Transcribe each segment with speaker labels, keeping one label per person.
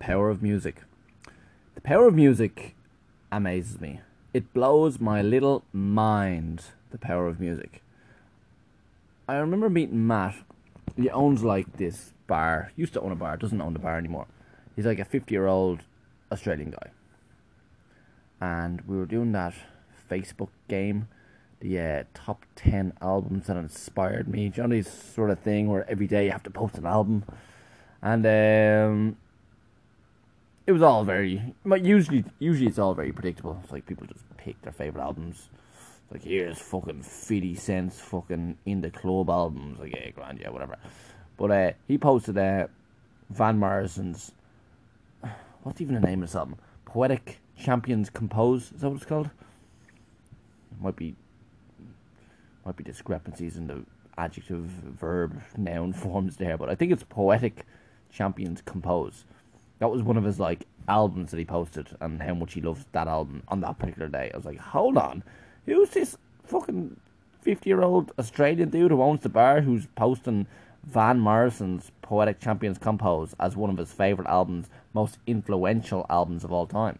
Speaker 1: power of music. The power of music amazes me. It blows my little mind, the power of music. I remember meeting Matt. He owns like this bar. Used to own a bar, doesn't own the bar anymore. He's like a 50 year old Australian guy. And we were doing that Facebook game, the uh, top 10 albums that inspired me. Johnny's sort of thing where every day you have to post an album. And um, it was all very, but usually, usually it's all very predictable. It's like people just pick their favorite albums. It's like here's fucking 50 Cent's fucking in the club albums, like yeah, grand, yeah, whatever. But uh, he posted uh, Van Morrison's, what's even the name of album? Poetic Champions Compose. Is that what it's called? Might be, might be discrepancies in the adjective, verb, noun forms there, but I think it's Poetic Champions Compose. That was one of his like albums that he posted and how much he loves that album on that particular day. I was like, hold on, who's this fucking fifty year old Australian dude who owns the bar who's posting Van Morrison's Poetic Champions Compose as one of his favourite albums, most influential albums of all time.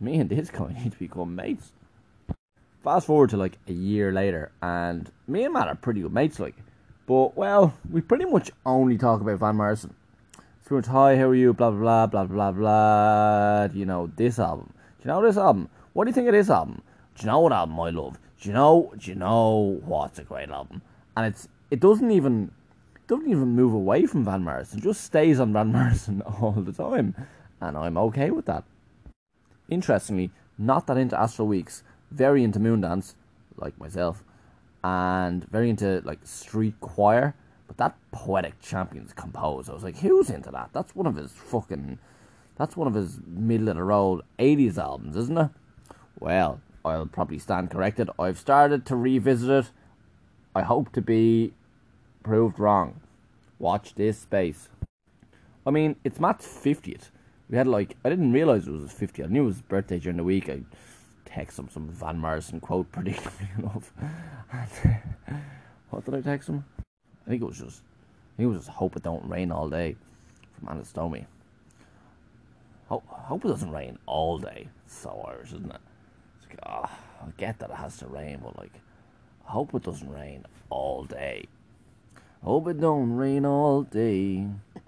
Speaker 1: Me and this guy need to become mates. Fast forward to like a year later, and me and Matt are pretty good mates, like. But well, we pretty much only talk about Van Morrison. Hi, how are you? Blah blah blah blah blah blah. You know this album? Do you know this album? What do you think of this album? Do you know what album I love? Do you know? Do you know what's a great album? And it's it doesn't even doesn't even move away from Van Morrison. Just stays on Van Morrison all the time, and I'm okay with that. Interestingly, not that into Astral Weeks, very into Moondance, like myself, and very into like street choir. But that poetic champions compose, I was like, who's into that? That's one of his fucking, that's one of his middle of the road '80s albums, isn't it? Well, I'll probably stand corrected. I've started to revisit it. I hope to be proved wrong. Watch this space. I mean, it's Matt's 50th. We had like, I didn't realize it was his 50th. I knew it was his birthday during the week. I text him some Van Morrison quote, predictably enough. what did I text him? I think it was just, I think it was just hope it don't rain all day from And It Stoned Me. Hope, hope it doesn't rain all day. It's so Irish, isn't it? Like, oh, I get that it has to rain, but like, I hope it doesn't rain all day. Hope it don't rain all day. I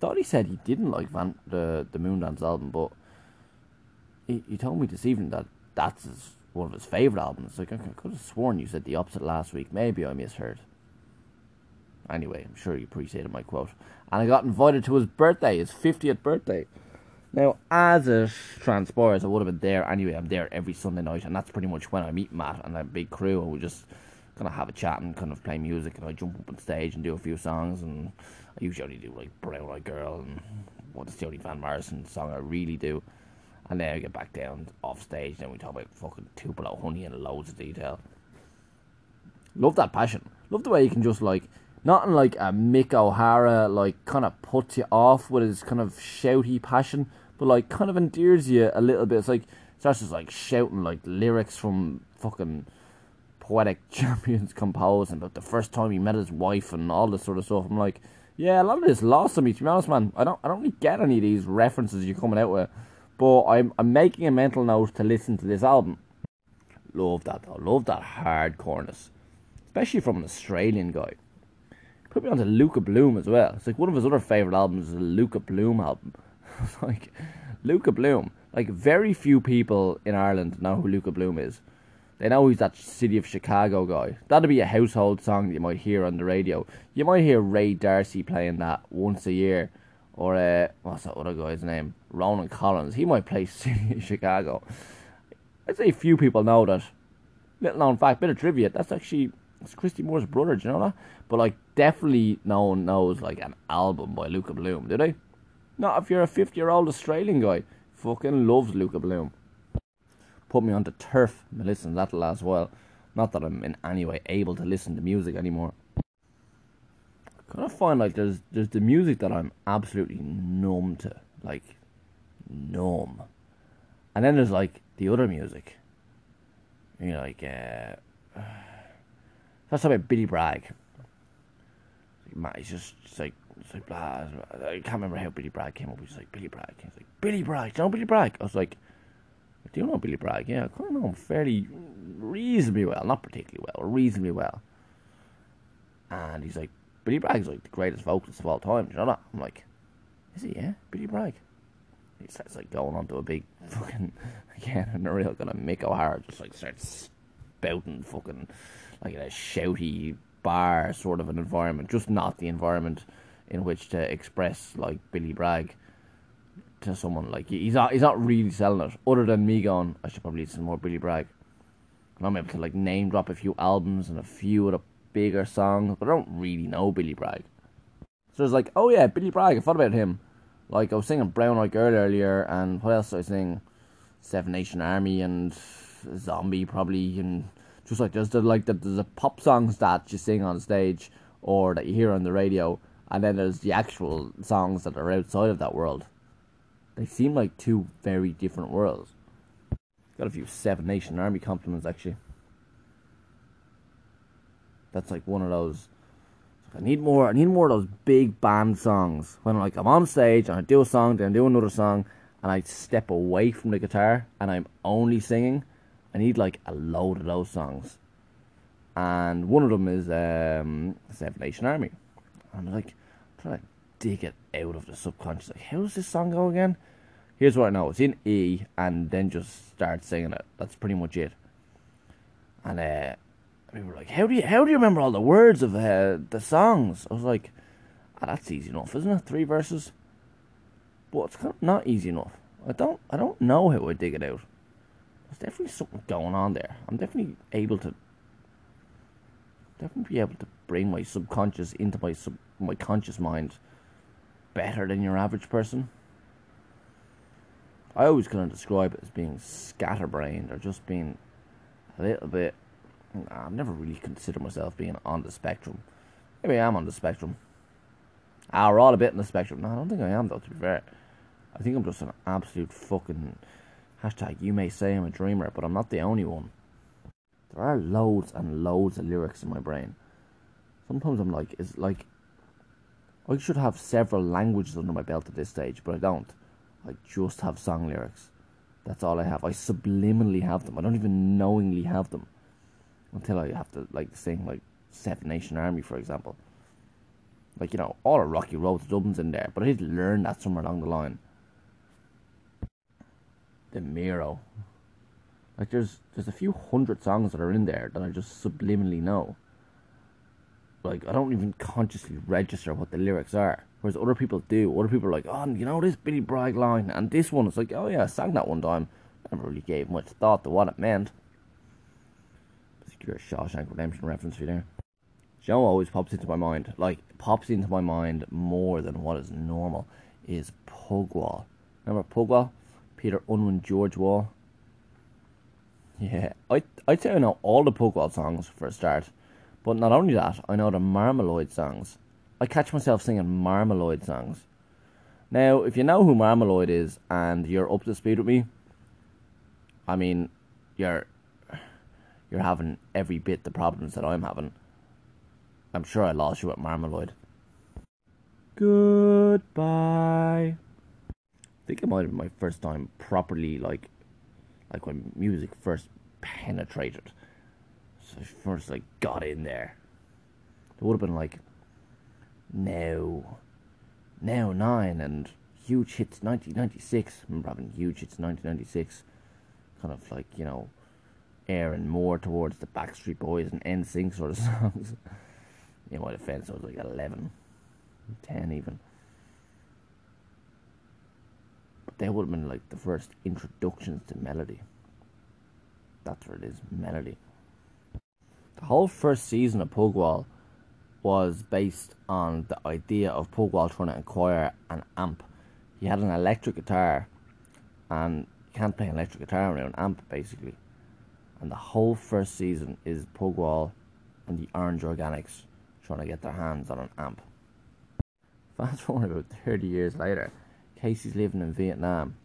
Speaker 1: thought he said he didn't like Van the the Moondance album, but he, he told me this evening that that's his, one of his favorite albums. Like I could have sworn you said the opposite last week. Maybe I misheard. Anyway, I'm sure you appreciated my quote. And I got invited to his birthday, his 50th birthday. Now, as it transpires, I would have been there anyway. I'm there every Sunday night, and that's pretty much when I meet Matt and a big crew, and we just kind of have a chat and kind of play music. And I jump up on stage and do a few songs, and I usually only do like Brown Eyed Girl and what's the only Van Morrison song I really do. And then I get back down off stage, and we talk about fucking Tupelo Honey in loads of detail. Love that passion. Love the way you can just like not in like a Mick O'Hara like kind of puts you off with his kind of shouty passion, but like kind of endears you a little bit. It's like starts just like shouting like lyrics from fucking poetic champions composing about the first time he met his wife and all this sort of stuff. I'm like, yeah, a lot of this lost on me. To be honest, man, I don't I don't really get any of these references you're coming out with, but I'm I'm making a mental note to listen to this album. Love that though. Love that hardcoreness, especially from an Australian guy. Put me on to Luka Bloom as well. It's like one of his other favorite albums is a Luka Bloom album. Like Luka Bloom. Like very few people in Ireland know who Luka Bloom is. They know he's that city of Chicago guy. That'd be a household song that you might hear on the radio. You might hear Ray D'Arcy playing that once a year, or uh, what's that other guy's name? Ronan Collins. He might play Chicago. I'd say few people know that. Little known fact, bit of trivia. That's actually it's Christy Moore's brother. Do you know that? But like, definitely no one knows like an album by Luka Bloom, do they? Not if you're a fifty-year-old Australian guy. Fucking loves Luka Bloom. Put me onto turf. But listen, that'll last a while. Not that I'm in any way able to listen to music anymore. Kind of find like there's there's the music that I'm absolutely numb to, like numb, and then there's like the other music. You know, like uh, talk about Billy Bragg. Like, Man, he's just it's like It's like blah. I can't remember how Billy Bragg came up. He's like Billy Bragg. He's like Billy Bragg. Do you know Billy Bragg? I was like, do you know Billy Bragg? Yeah, I kind of know him fairly reasonably well, not particularly well, reasonably well. And he's like, Billy Bragg's like the greatest vocalist of all time. Know that? I'm like, is he? Yeah, Billy Bragg. He starts like going onto a big fucking again in a real of Mick O'Hara, just like starts spouting fucking like in a shouty bar sort of an environment, just not the environment in which to express like Billy Bragg to someone. Like he's not he's not really selling it. Other than me going, I should probably listen more Billy Bragg. And I'm able to like name drop a few albums and a few of the bigger songs, but I don't really know Billy Bragg. So it's like, oh yeah, Billy Bragg. I thought about him. Like I was singing Brown Eyed Girl earlier, and what else I was singing? Seven Nation Army and Zombie probably, and just like there's the like the, there's the pop songs that you sing on stage or that you hear on the radio, and then there's the actual songs that are outside of that world. They seem like two very different worlds. Got a few Seven Nation Army compliments actually. That's like one of those. I need more. I need more of those big band songs. When like I'm on stage and I do a song, then I do another song, and I step away from the guitar and I'm only singing. I need like a load of those songs. And one of them is um, Seven Nation Army. And I'm like trying to dig it out of the subconscious. Like, how does this song go again? Here's what I know. It's in E, and then just start singing it. That's pretty much it. And uh, we were like, "How do you how do you remember all the words of uh, the songs?" I was like, ah, "That's easy enough, isn't it? Three verses." But it's kind of not easy enough. I don't I don't know how I dig it out. There's definitely something going on there. I'm definitely able to definitely be able to bring my subconscious into my sub, my conscious mind better than your average person. I always kind of describe it as being scatterbrained or just being a little bit. I've never really considered myself being on the spectrum. Maybe I am on the spectrum. Ah, we're all a bit on the spectrum. No, I don't think I am, though, to be fair. I think I'm just an absolute fucking. Hashtag, you may say I'm a dreamer, but I'm not the only one. There are loads and loads of lyrics in my brain. Sometimes I'm like, it's like. I should have several languages under my belt at this stage, but I don't. I just have song lyrics. That's all I have. I subliminally have them. I don't even knowingly have them until I have to like sing like Seven Nation Army, for example. Like you know, all of Rocky Road to Dublin's in there, but I did learn that somewhere along the line. The Miro. Like there's there's a few hundred songs that are in there that I just subliminally know. Like I don't even consciously register what the lyrics are. Whereas other people do. Other people are like, oh, you know this Billy Bragg line, and this one is like, oh yeah, I sang that one time. I never really gave much thought to what it meant. Particular Shawshank Redemption reference for you there. Joe always pops into my mind, like pops into my mind more than what is normal, is Pugwall. Remember Pugwall? Peter Unwin George Wall. Yeah, I I'd say I know all the Pugwall songs for a start, but not only that, I know the Marmaloid songs. I catch myself singing Marmaloid songs. Now, if you know who Marmaloid is and you're up to speed with me, I mean, you're you're having every bit the problems that I'm having. I'm sure I lost you at Marmaloid. Goodbye. I think it might have been my first time properly, like, like when music first penetrated. So I first like got in there. It would have been like now, now nine and huge hits 1996. I remember having huge hits 1996, kind of like you know, airing more towards the Backstreet Boys and NSYNC sort of songs. in my defense, I was like 11, 10 even. But they would have been like the first introductions to melody. That's what it is, melody. The whole first season of Pugwall was based on the idea of Pugwall trying to acquire an amp. He had an electric guitar, and you can't play an electric guitar without an amp, basically. And the whole first season is Pugwall and the Orange Organics trying to get their hands on an amp. Fast forward about 30 years later, Casey's living in Vietnam,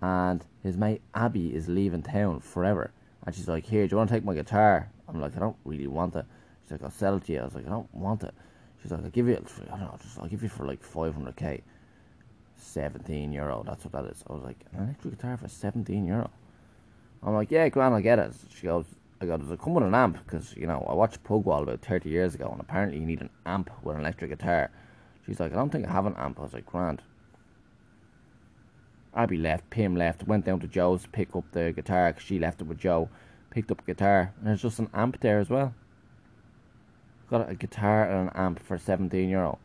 Speaker 1: and his mate Abby is leaving town forever. And she's like, Here, do you want to take my guitar? I'm like, I don't really want it. She's like, I'll sell it to you. I was like, I don't want it. She's like, I'll give you, I don't know, just, I'll give you for like 500k. 17 euro, that's what that is. I was like, an electric guitar for 17 euro? I'm like, yeah, Grant, I'll get it. She goes, I go, does it come with an amp? Because, you know, I watched Pugwall about 30 years ago, and apparently you need an amp with an electric guitar. She's like, I don't think I have an amp. I was like, Grant. Abby left, Pim left, went down to Joe's to pick up the guitar because she left it with Joe. Picked up a guitar, and there's just an amp there as well. Got a guitar and an amp for 17 euro.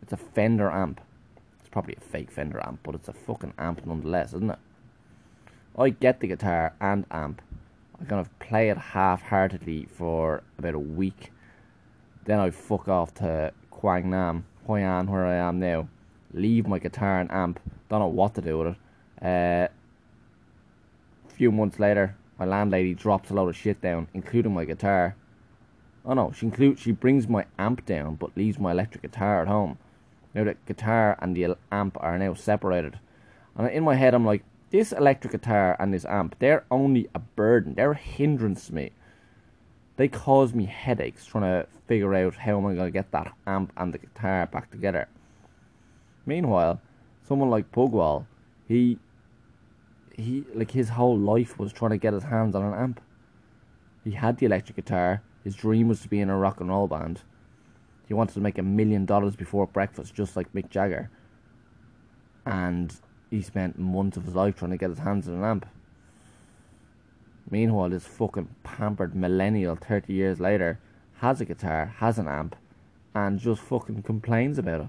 Speaker 1: It's a Fender amp. It's probably a fake Fender amp, but it's a fucking amp nonetheless, isn't it? I get the guitar and amp. I kind of play it half heartedly for about a week. Then I fuck off to Quang Nam, Hoi An, where I am now. Leave my guitar and amp. Don't know what to do with it. Uh, a few months later, my landlady drops a load of shit down, including my guitar. Oh no, she includes she brings my amp down, but leaves my electric guitar at home. Now the guitar and the amp are now separated, and in my head I'm like, this electric guitar and this amp, they're only a burden. They're a hindrance to me. They cause me headaches trying to figure out how am I going to get that amp and the guitar back together. Meanwhile, someone like Pugwall, he he like his whole life was trying to get his hands on an amp. He had the electric guitar. His dream was to be in a rock and roll band. He wanted to make a million dollars before breakfast, just like Mick Jagger. And he spent months of his life trying to get his hands on an amp. Meanwhile, this fucking pampered millennial, 30 years later, has a guitar, has an amp, and just fucking complains about it.